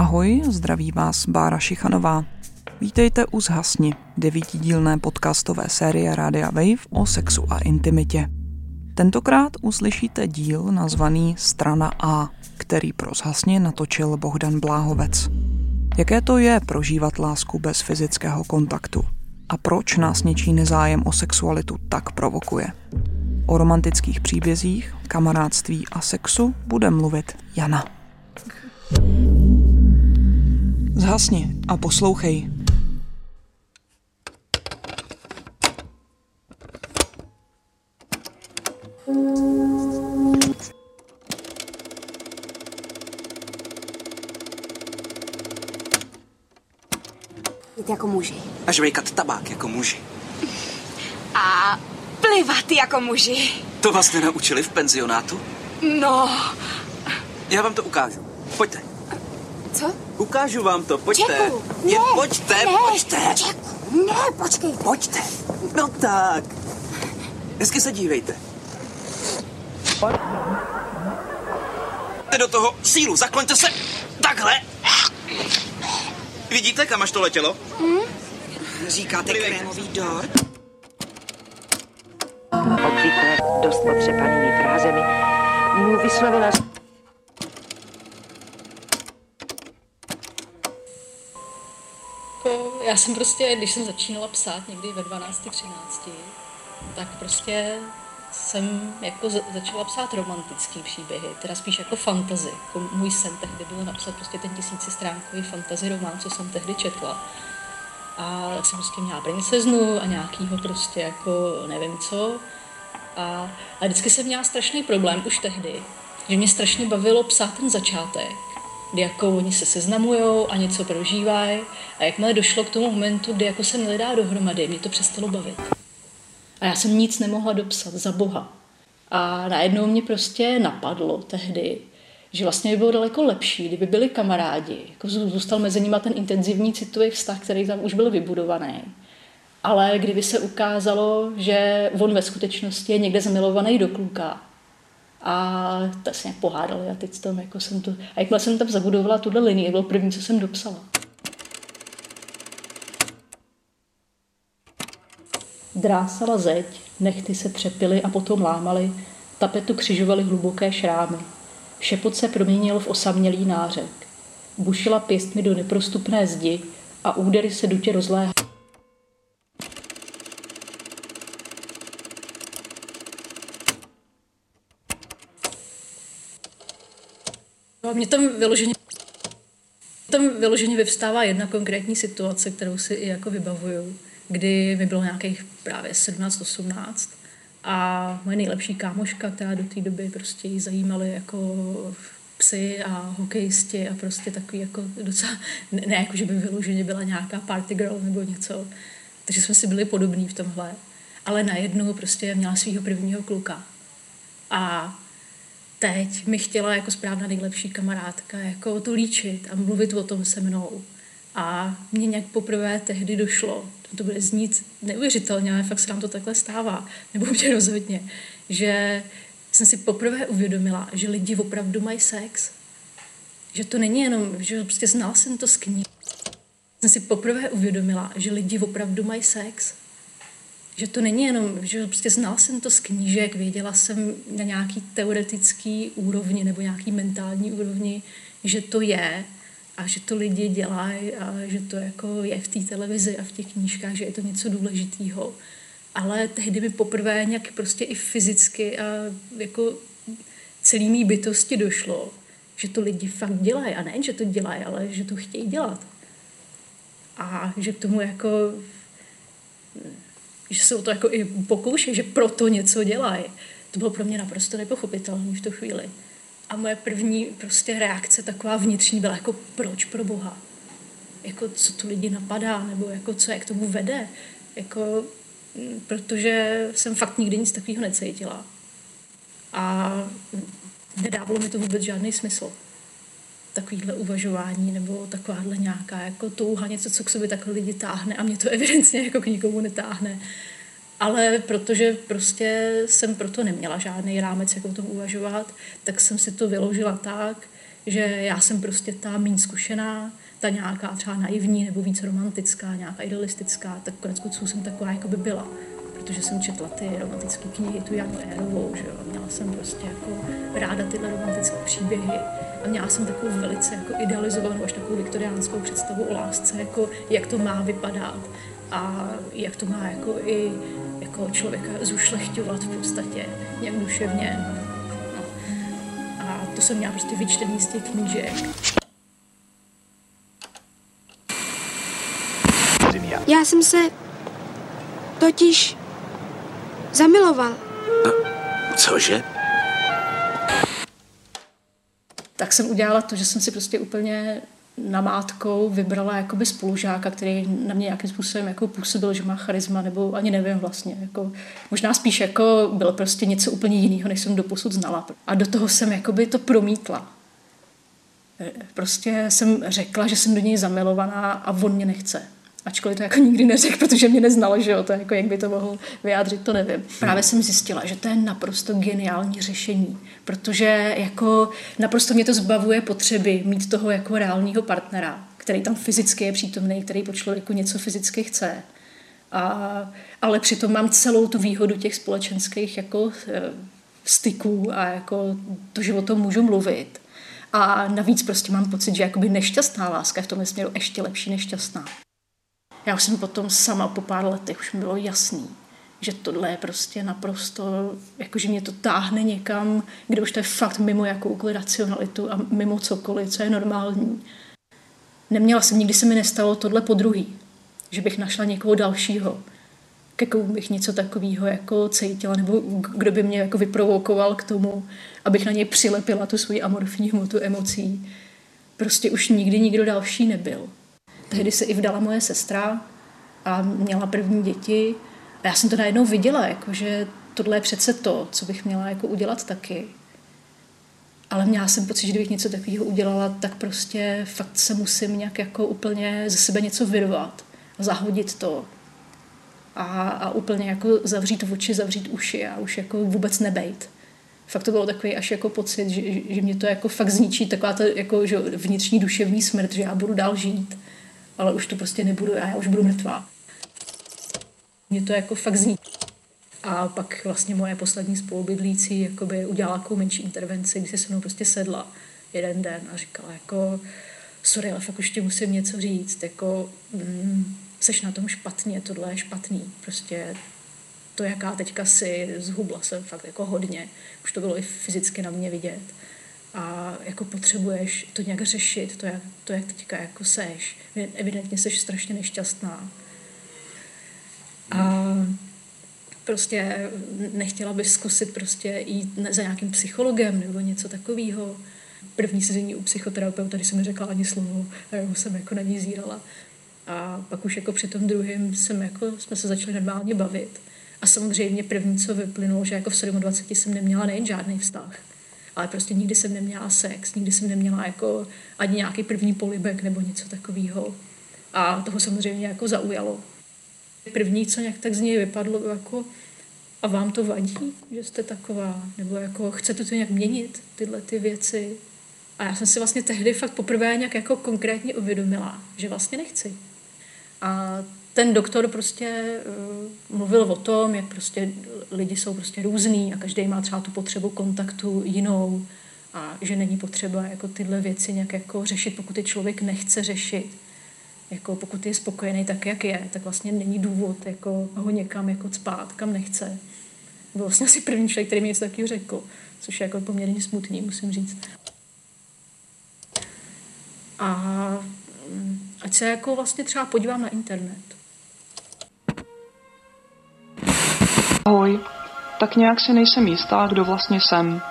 Ahoj, zdraví vás Bára Šichanová. Vítejte u Zhasni, devítidílné podcastové série Rádia Wave o sexu a intimitě. Tentokrát uslyšíte díl nazvaný Strana A, který pro Zhasni natočil Bohdan Bláhovec. Jaké to je prožívat lásku bez fyzického kontaktu? A proč nás něčí nezájem o sexualitu tak provokuje? O romantických příbězích, kamarádství a sexu bude mluvit Jana. Zhasni a poslouchej. Jít jako muži. A žvejkat tabák jako muži. A plivat jako muži. To vás nenaučili v penzionátu? No. Já vám to ukážu. Pojďte. Ukážu vám to, pojďte. Čeku, ne, Jen pojďte, ne, pojďte. Čeku, ne, počkej. Pojďte. No tak. Hezky se dívejte. Jde do toho sílu, zakloňte se. Takhle. Vidíte, kam až to letělo? Říkáte Plivejte. krémový dort? obvykle dost potřepanými frázemi, mu vyslovila já jsem prostě, když jsem začínala psát někdy ve 12, 13, tak prostě jsem jako za- začala psát romantický příběhy, teda spíš jako fantazy. Jako můj sen tehdy byl napsat prostě ten tisícistránkový fantasy román, co jsem tehdy četla. A tak jsem prostě měla princeznu a nějakýho prostě jako nevím co. A, a vždycky jsem měla strašný problém už tehdy, že mě strašně bavilo psát ten začátek, kdy jako oni se seznamujou a něco prožívají a jakmile došlo k tomu momentu, kdy jako se nedá dohromady, mě to přestalo bavit. A já jsem nic nemohla dopsat, za boha. A najednou mě prostě napadlo tehdy, že vlastně by bylo daleko lepší, kdyby byli kamarádi, jako zů- zůstal mezi nimi ten intenzivní citový vztah, který tam už byl vybudovaný. Ale kdyby se ukázalo, že on ve skutečnosti je někde zamilovaný do kluka, a tak se pohádali a teď tam jako jsem to... A jakmile jsem tam zabudovala tuhle linii, to bylo první, co jsem dopsala. Drásala zeď, nechty se třepily a potom lámaly, tapetu křižovaly hluboké šrámy. Šepot se proměnil v osamělý nářek. Bušila pěstmi do neprostupné zdi a údery se dutě rozléhaly. Mě tam vyloženě tam vyloženě vyvstává jedna konkrétní situace, kterou si i jako vybavuju, kdy mi bylo nějakých právě 17-18 a moje nejlepší kámoška, která do té doby prostě jí zajímaly jako psy a hokejisti a prostě takový jako docela, ne, ne jako, že by vyloženě byla nějaká party girl nebo něco, takže jsme si byli podobní v tomhle, ale najednou prostě měla svého prvního kluka. A teď mi chtěla jako správná nejlepší kamarádka jako to líčit a mluvit o tom se mnou. A mně nějak poprvé tehdy došlo, to bude znít neuvěřitelně, ale fakt se nám to takhle stává, nebo mě rozhodně, že jsem si poprvé uvědomila, že lidi opravdu mají sex. Že to není jenom, že prostě znal jsem to z knih. Jsem si poprvé uvědomila, že lidi opravdu mají sex že to není jenom, že prostě znal jsem to z knížek, věděla jsem na nějaký teoretický úrovni nebo nějaký mentální úrovni, že to je a že to lidi dělají a že to jako je v té televizi a v těch knížkách, že je to něco důležitého. Ale tehdy mi poprvé nějak prostě i fyzicky a jako celý mý bytosti došlo, že to lidi fakt dělají. A nejen, že to dělají, ale že to chtějí dělat. A že k tomu jako že se o to jako i pokouší, že proto něco dělají. To bylo pro mě naprosto nepochopitelné v tu chvíli. A moje první prostě reakce taková vnitřní byla jako proč pro Boha? Jako co tu lidi napadá, nebo jako co je k tomu vede? Jako, protože jsem fakt nikdy nic takového necítila. A nedávalo mi to vůbec žádný smysl. Takovýhle uvažování nebo takováhle nějaká jako touha, něco, co k sobě takhle lidi táhne a mě to evidentně jako k nikomu netáhne. Ale protože prostě jsem proto neměla žádný rámec, jak o tom uvažovat, tak jsem si to vyložila tak, že já jsem prostě ta méně zkušená, ta nějaká třeba naivní nebo víc romantická, nějaká idealistická, tak konec konců jsem taková, jako by byla protože jsem četla ty romantické knihy, tu Janu Érovou, že jo, měla jsem prostě jako ráda tyhle romantické příběhy a měla jsem takovou velice jako idealizovanou až takovou viktoriánskou představu o lásce, jako jak to má vypadat a jak to má jako i jako člověka zušlechťovat v podstatě, jak duševně. No. A to jsem měla prostě vyčtený z těch knížek. Já jsem se totiž zamiloval. Cože? Tak jsem udělala to, že jsem si prostě úplně namátkou vybrala jakoby spolužáka, který na mě nějakým způsobem jako působil, že má charisma, nebo ani nevím vlastně. Jako, možná spíš jako bylo prostě něco úplně jiného, než jsem doposud znala. A do toho jsem jakoby to promítla. Prostě jsem řekla, že jsem do něj zamilovaná a on mě nechce. Ačkoliv to jako nikdy neřekl, protože mě neznal, že jo, to jako jak by to mohl vyjádřit, to nevím. Právě jsem zjistila, že to je naprosto geniální řešení, protože jako naprosto mě to zbavuje potřeby mít toho jako reálního partnera, který tam fyzicky je přítomný, který po člověku něco fyzicky chce. A, ale přitom mám celou tu výhodu těch společenských jako e, styků a jako to, že o tom můžu mluvit. A navíc prostě mám pocit, že jakoby nešťastná láska je v tom směru ještě lepší než šťastná. Já už jsem potom sama po pár letech, už mi bylo jasný, že tohle je prostě naprosto, jakože mě to táhne někam, kde už to je fakt mimo jakoukoliv racionalitu a mimo cokoliv, co je normální. Neměla jsem, nikdy se mi nestalo tohle po druhý, že bych našla někoho dalšího, ke komu bych něco takového jako cítila, nebo kdo by mě jako vyprovokoval k tomu, abych na něj přilepila tu svoji amorfní hmotu emocí. Prostě už nikdy nikdo další nebyl. Tehdy se i vdala moje sestra a měla první děti. A já jsem to najednou viděla, jako, že tohle je přece to, co bych měla jako udělat taky. Ale měla jsem pocit, že kdybych něco takového udělala, tak prostě fakt se musím nějak jako úplně ze sebe něco vyrvat, zahodit to a, a úplně jako zavřít oči, zavřít uši a už jako vůbec nebejt. Fakt to bylo takový až jako pocit, že, že mě to jako fakt zničí, taková ta jako, že vnitřní duševní smrt, že já budu dál žít ale už to prostě nebudu, já, já už budu mrtvá. Mě to jako fakt zní. A pak vlastně moje poslední spolubydlící jakoby udělala takovou menší intervenci, kdy se se mnou prostě sedla jeden den a říkala jako sorry, ale fakt už ti musím něco říct, jako mm, seš na tom špatně, tohle je špatný, prostě to, jaká teďka si, zhubla jsem fakt jako hodně, už to bylo i fyzicky na mě vidět a jako potřebuješ to nějak řešit, to, jak, to, jak teďka jako seš. Evidentně seš strašně nešťastná. A prostě nechtěla bys zkusit prostě jít za nějakým psychologem nebo něco takového. První sezení u psychoterapeuta, když jsem mi řekla ani slovo, a jsem jako na ní zírala. A pak už jako při tom druhém jsem jako, jsme se začali normálně bavit. A samozřejmě první, co vyplynulo, že jako v 27 jsem neměla nejen žádný vztah, ale prostě nikdy jsem neměla sex, nikdy jsem neměla jako ani nějaký první polibek nebo něco takového. A toho samozřejmě jako zaujalo. První, co nějak tak z něj vypadlo, jako a vám to vadí, že jste taková? Nebo jako chcete to nějak měnit, tyhle ty věci? A já jsem si vlastně tehdy fakt poprvé nějak jako konkrétně uvědomila, že vlastně nechci. A ten doktor prostě uh, mluvil o tom, jak prostě lidi jsou prostě různý a každý má třeba tu potřebu kontaktu jinou a že není potřeba jako tyhle věci nějak jako řešit, pokud je člověk nechce řešit. Jako pokud je spokojený tak, jak je, tak vlastně není důvod jako ho někam jako spát, kam nechce. Byl vlastně asi první člověk, který mi něco takového řekl, což je jako poměrně smutný, musím říct. A mm, ať se jako vlastně třeba podívám na internet. Ahoj, tak nějak si nejsem jistá, kdo vlastně jsem.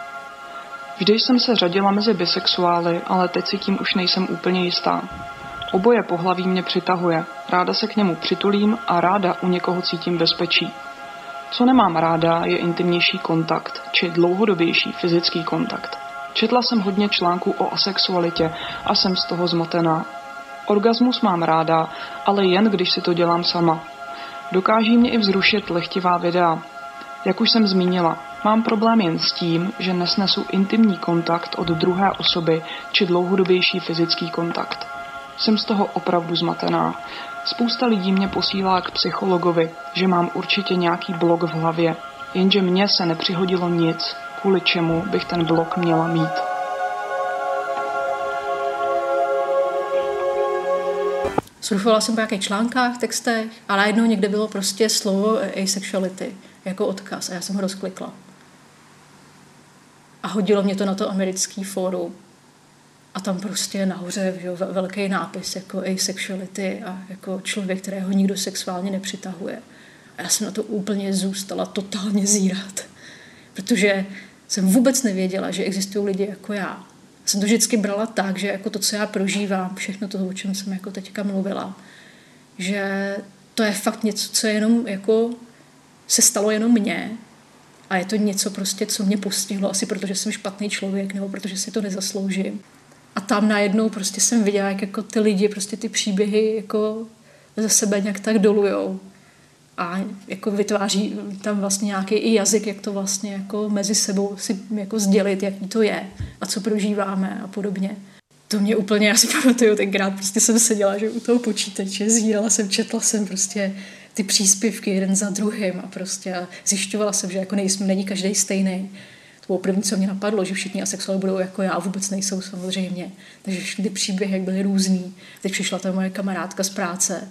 Vždy jsem se řadila mezi bisexuály, ale teď si tím už nejsem úplně jistá. Oboje pohlaví mě přitahuje, ráda se k němu přitulím a ráda u někoho cítím bezpečí. Co nemám ráda, je intimnější kontakt, či dlouhodobější fyzický kontakt. Četla jsem hodně článků o asexualitě a jsem z toho zmatená. Orgasmus mám ráda, ale jen když si to dělám sama. Dokáží mě i vzrušit lehtivá videa. Jak už jsem zmínila, Mám problém jen s tím, že nesnesu intimní kontakt od druhé osoby či dlouhodobější fyzický kontakt. Jsem z toho opravdu zmatená. Spousta lidí mě posílá k psychologovi, že mám určitě nějaký blok v hlavě, jenže mně se nepřihodilo nic, kvůli čemu bych ten blok měla mít. Surfovala jsem po nějakých článkách, textech a najednou někde bylo prostě slovo asexuality jako odkaz a já jsem ho rozklikla. A hodilo mě to na to americký fórum. A tam prostě nahoře že, velký nápis jako asexuality a jako člověk, kterého nikdo sexuálně nepřitahuje. A já jsem na to úplně zůstala totálně zírat. Protože jsem vůbec nevěděla, že existují lidi jako já. Jsem to vždycky brala tak, že jako to, co já prožívám, všechno to, o čem jsem jako teďka mluvila, že to je fakt něco, co je jenom jako se stalo jenom mně a je to něco prostě, co mě postihlo, asi protože jsem špatný člověk nebo protože si to nezasloužím. A tam najednou prostě jsem viděla, jak jako ty lidi prostě ty příběhy jako ze sebe nějak tak dolujou a jako vytváří tam vlastně nějaký i jazyk, jak to vlastně jako mezi sebou si jako sdělit, jaký to je a co prožíváme a podobně. To mě úplně, já si pamatuju, tenkrát prostě jsem seděla, že u toho počítače, zírala jsem, četla jsem prostě ty příspěvky jeden za druhým a prostě a zjišťovala jsem, že jako nejsme, není každý stejný. To bylo první, co mě napadlo, že všichni asexuáli budou jako já, a vůbec nejsou samozřejmě. Takže ty příběhy byly různý. Teď přišla ta moje kamarádka z práce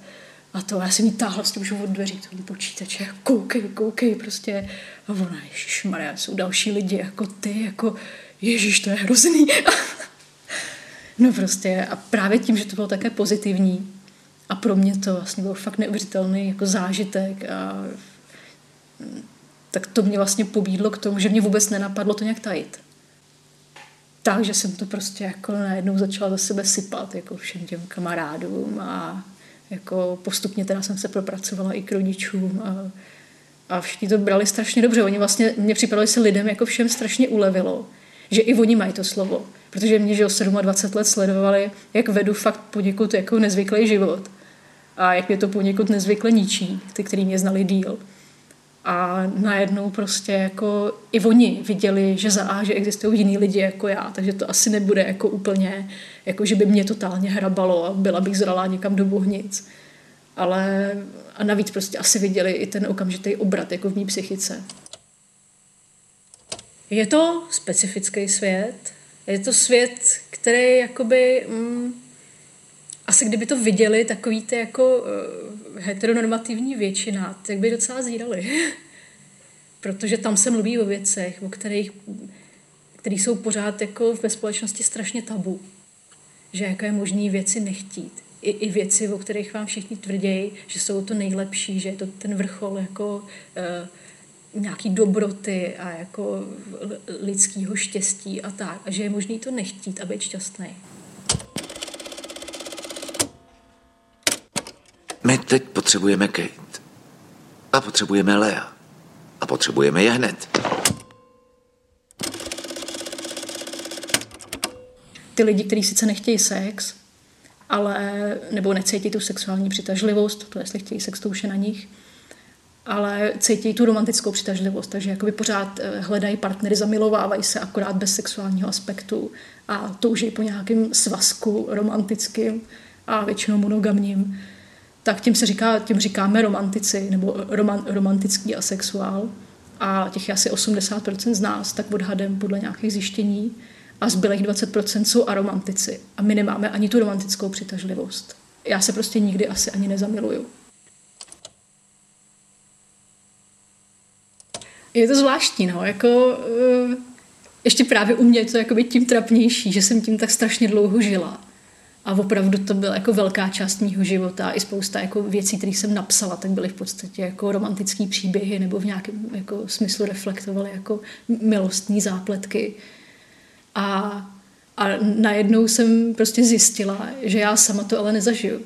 a to já jsem jí táhla s tím už od dveří tomu počítače, koukej, koukej, prostě. A ona, Maria, jsou další lidi jako ty, jako ježiš, to je hrozný. no prostě a právě tím, že to bylo také pozitivní, a pro mě to vlastně byl fakt neuvěřitelný jako zážitek a tak to mě vlastně pobídlo k tomu, že mě vůbec nenapadlo to nějak tajit. Takže jsem to prostě jako najednou začala za sebe sypat jako všem těm kamarádům a jako postupně teda jsem se propracovala i k rodičům a, a všichni to brali strašně dobře. Oni vlastně, mě připadalo, že se lidem jako všem strašně ulevilo, že i oni mají to slovo. Protože mě, že o 27 let sledovali, jak vedu fakt poněkud jako nezvyklý život a jak mě to poněkud nezvykle ničí, ty, který mě znali díl. A najednou prostě jako i oni viděli, že za A, že existují jiní lidi jako já, takže to asi nebude jako úplně, jako že by mě totálně hrabalo a byla bych zralá někam do bohnic. Ale a navíc prostě asi viděli i ten okamžitý obrat jako v mý psychice. Je to specifický svět, je to svět, který jakoby mm, asi kdyby to viděli takový ty jako uh, heteronormativní většina, tak by docela zírali. Protože tam se mluví o věcech, o kterých, které jsou pořád jako ve společnosti strašně tabu. Že jako je možný věci nechtít. I, I věci, o kterých vám všichni tvrdí, že jsou to nejlepší, že je to ten vrchol jako uh, nějaký dobroty a jako lidského štěstí a tak. A že je možný to nechtít a být šťastný. My teď potřebujeme Kate. A potřebujeme Lea. A potřebujeme je hned. Ty lidi, kteří sice nechtějí sex, ale, nebo necítí tu sexuální přitažlivost, to jestli chtějí sex, to už je na nich, ale cítí tu romantickou přitažlivost, takže jakoby pořád eh, hledají partnery, zamilovávají se akorát bez sexuálního aspektu a touží po nějakém svazku romantickým a většinou monogamním tak tím se říká, tím říkáme romantici nebo roman, romantický asexuál a těch je asi 80% z nás, tak odhadem podle nějakých zjištění a zbylých 20% jsou aromantici a my nemáme ani tu romantickou přitažlivost. Já se prostě nikdy asi ani nezamiluju. Je to zvláštní, no, jako uh, ještě právě u mě je to jako tím trapnější, že jsem tím tak strašně dlouho žila a opravdu to byla jako velká část mého života. I spousta jako věcí, které jsem napsala, tak byly v podstatě jako romantické příběhy nebo v nějakém jako smyslu reflektovaly jako milostní zápletky. A, a najednou jsem prostě zjistila, že já sama to ale nezažiju.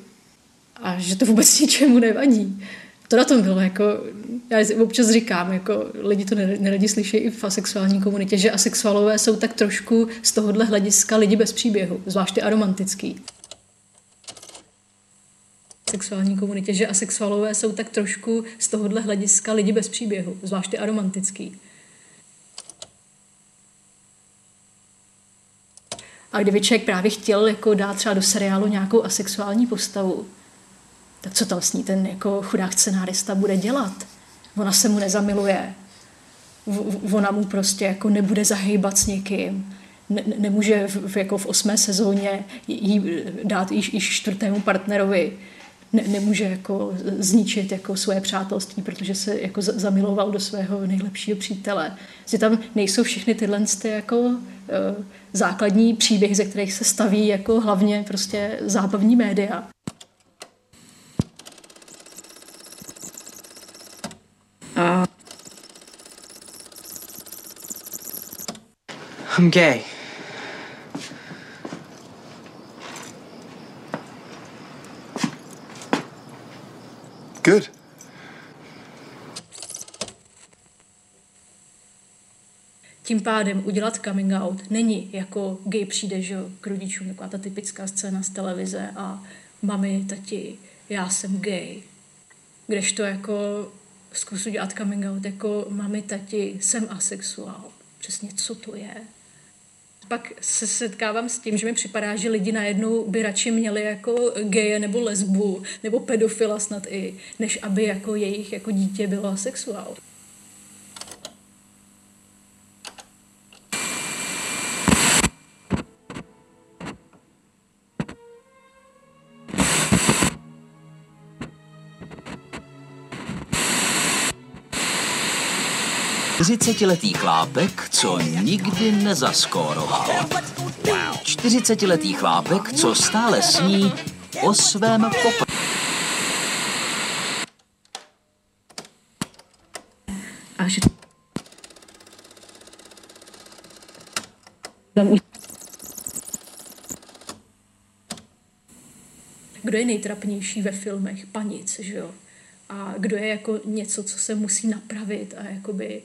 A že to vůbec ničemu nevadí to na tom bylo, jako, já občas říkám, jako lidi to neradi slyší i v asexuální komunitě, že asexuálové jsou tak trošku z tohohle hlediska lidi bez příběhu, zvláště aromantický. Sexuální komunitě, že asexuálové jsou tak trošku z tohohle hlediska lidi bez příběhu, zvláště aromantický. A kdyby člověk právě chtěl jako dát třeba do seriálu nějakou asexuální postavu, tak co tam s ní ten jako chudák scenárista bude dělat? Ona se mu nezamiluje, ona mu prostě jako nebude zahýbat s někým, ne, nemůže v, jako v osmé sezóně jí dát již, již čtvrtému partnerovi, ne, nemůže jako zničit jako svoje přátelství, protože se jako zamiloval do svého nejlepšího přítele. Že tam nejsou všechny tyhle ty jako uh, základní příběhy, ze kterých se staví jako hlavně prostě zábavní média. I'm gay. Good. Tím pádem udělat coming out není jako gay přijde že, k rodičům, taková ta typická scéna z televize a mami, tati, já jsem gay. Kdežto jako zkus udělat coming out jako mami, tati, jsem asexuál. Přesně co to je? Pak se setkávám s tím, že mi připadá, že lidi najednou by radši měli jako geje nebo lesbu nebo pedofila snad i, než aby jako jejich jako dítě bylo asexuál. Čtyřicetiletý chlápek, co nikdy nezaskóroval. 40-letý chlápek, co stále sní o svém pop. A že Kdo je nejtrapnější ve filmech? Panic, že jo? A kdo je jako něco, co se musí napravit a jakoby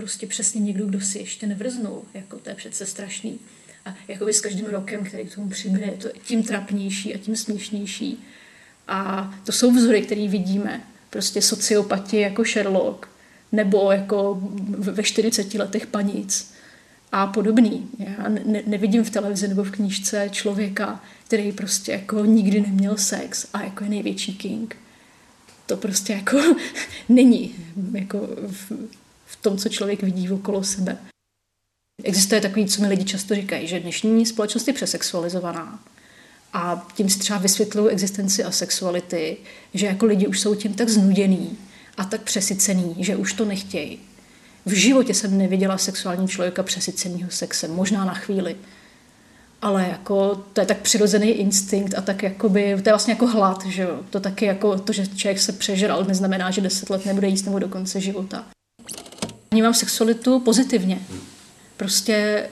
prostě přesně někdo, kdo si ještě nevrznul. Jako to je přece strašný. A jakoby s každým rokem, který k tomu přibude, je to tím trapnější a tím směšnější. A to jsou vzory, které vidíme. Prostě sociopati jako Sherlock, nebo jako ve 40 letech panic a podobný. Já ne, nevidím v televizi nebo v knížce člověka, který prostě jako nikdy neměl sex a jako je největší king. To prostě jako není jako v, v tom, co člověk vidí okolo sebe. Existuje takový, co mi lidi často říkají, že dnešní společnost je přesexualizovaná. A tím si třeba vysvětlují existenci a sexuality, že jako lidi už jsou tím tak znuděný a tak přesycený, že už to nechtějí. V životě jsem neviděla sexuální člověka přesycenýho sexem, možná na chvíli. Ale jako to je tak přirozený instinkt a tak jakoby, to je vlastně jako hlad, že jo? To taky jako to, že člověk se přežral, neznamená, že deset let nebude jíst nebo do konce života. Vnímám sexualitu pozitivně. Prostě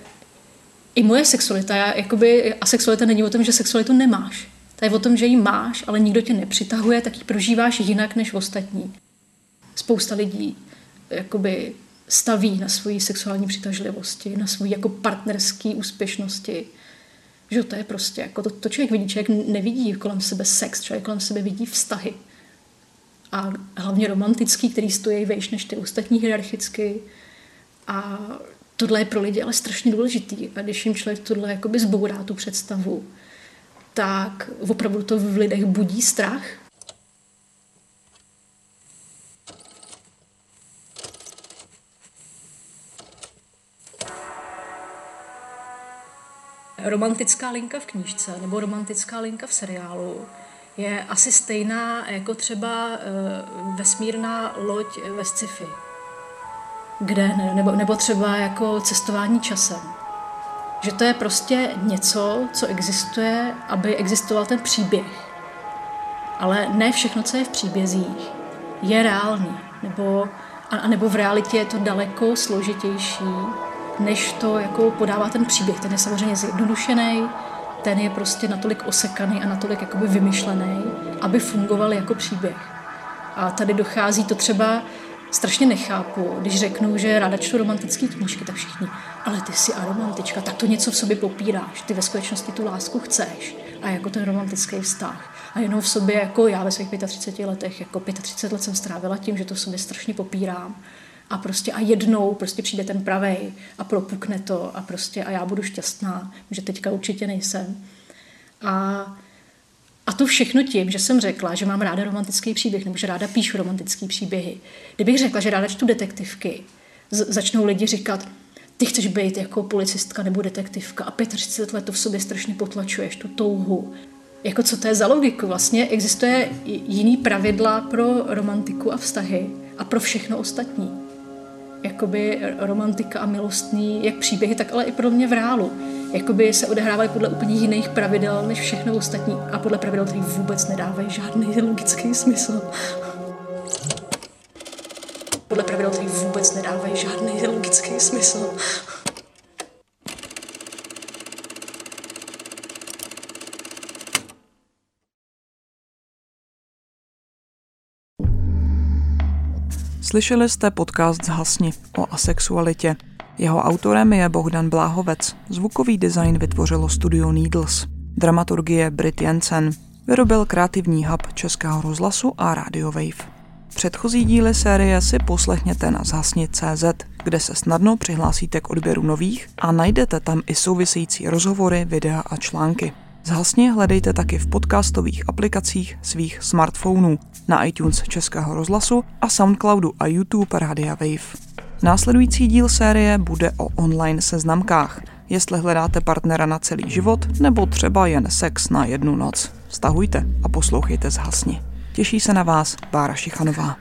i moje sexualita, já, jakoby, a sexualita není o tom, že sexualitu nemáš. To je o tom, že ji máš, ale nikdo tě nepřitahuje, tak ji prožíváš jinak než ostatní. Spousta lidí jakoby staví na svoji sexuální přitažlivosti, na svoji jako partnerské úspěšnosti. Že to je prostě, jako to, to člověk vidí, člověk nevidí kolem sebe sex, člověk kolem sebe vidí vztahy a hlavně romantický, který stojí vejš než ty ostatní hierarchicky. A tohle je pro lidi ale strašně důležitý. A když jim člověk tohle jakoby zbourá tu představu, tak opravdu to v lidech budí strach. Romantická linka v knížce nebo romantická linka v seriálu je asi stejná jako třeba uh, vesmírná loď ve sci-fi. Kde, ne, nebo, nebo třeba jako cestování časem. Že to je prostě něco, co existuje, aby existoval ten příběh. Ale ne všechno, co je v příbězích, je reálný. Nebo, a, a nebo v realitě je to daleko složitější, než to jako podává ten příběh. Ten je samozřejmě zjednodušený, ten je prostě natolik osekaný a natolik jakoby vymyšlený, aby fungoval jako příběh. A tady dochází to třeba, strašně nechápu, když řeknu, že ráda čtu romantické knížky, tak všichni, ale ty jsi a romantička, tak to něco v sobě popíráš, ty ve skutečnosti tu lásku chceš a jako ten romantický vztah. A jenom v sobě, jako já ve svých 35 letech, jako 35 let jsem strávila tím, že to v sobě strašně popírám a prostě a jednou prostě přijde ten pravej a propukne to a prostě a já budu šťastná, že teďka určitě nejsem. A, a to všechno tím, že jsem řekla, že mám ráda romantický příběh, nebo že ráda píšu romantický příběhy. Kdybych řekla, že ráda čtu detektivky, z- začnou lidi říkat, ty chceš být jako policistka nebo detektivka a 35 let to v sobě strašně potlačuješ, tu touhu. Jako co to je za logiku? Vlastně existuje jiný pravidla pro romantiku a vztahy a pro všechno ostatní. Jakoby romantika a milostný, jak příběhy, tak ale i pro mě v reálu. Jakoby se odehrávají podle úplně jiných pravidel než všechno ostatní a podle pravidel, které vůbec nedávají žádný logický smysl. Podle pravidel, které vůbec nedávají žádný logický smysl. Slyšeli jste podcast Zhasni o asexualitě. Jeho autorem je Bohdan Bláhovec. Zvukový design vytvořilo studio Needles. Dramaturgie Brit Jensen. Vyrobil kreativní hub Českého rozhlasu a Radio Wave. Předchozí díly série si poslechněte na zhasni.cz, kde se snadno přihlásíte k odběru nových a najdete tam i související rozhovory, videa a články. Zhasně hledejte taky v podcastových aplikacích svých smartphonů, na iTunes Českého rozhlasu a Soundcloudu a YouTube Radia Wave. Následující díl série bude o online seznamkách, jestli hledáte partnera na celý život nebo třeba jen sex na jednu noc. Stahujte a poslouchejte zhasni. Těší se na vás Bára Šichanová.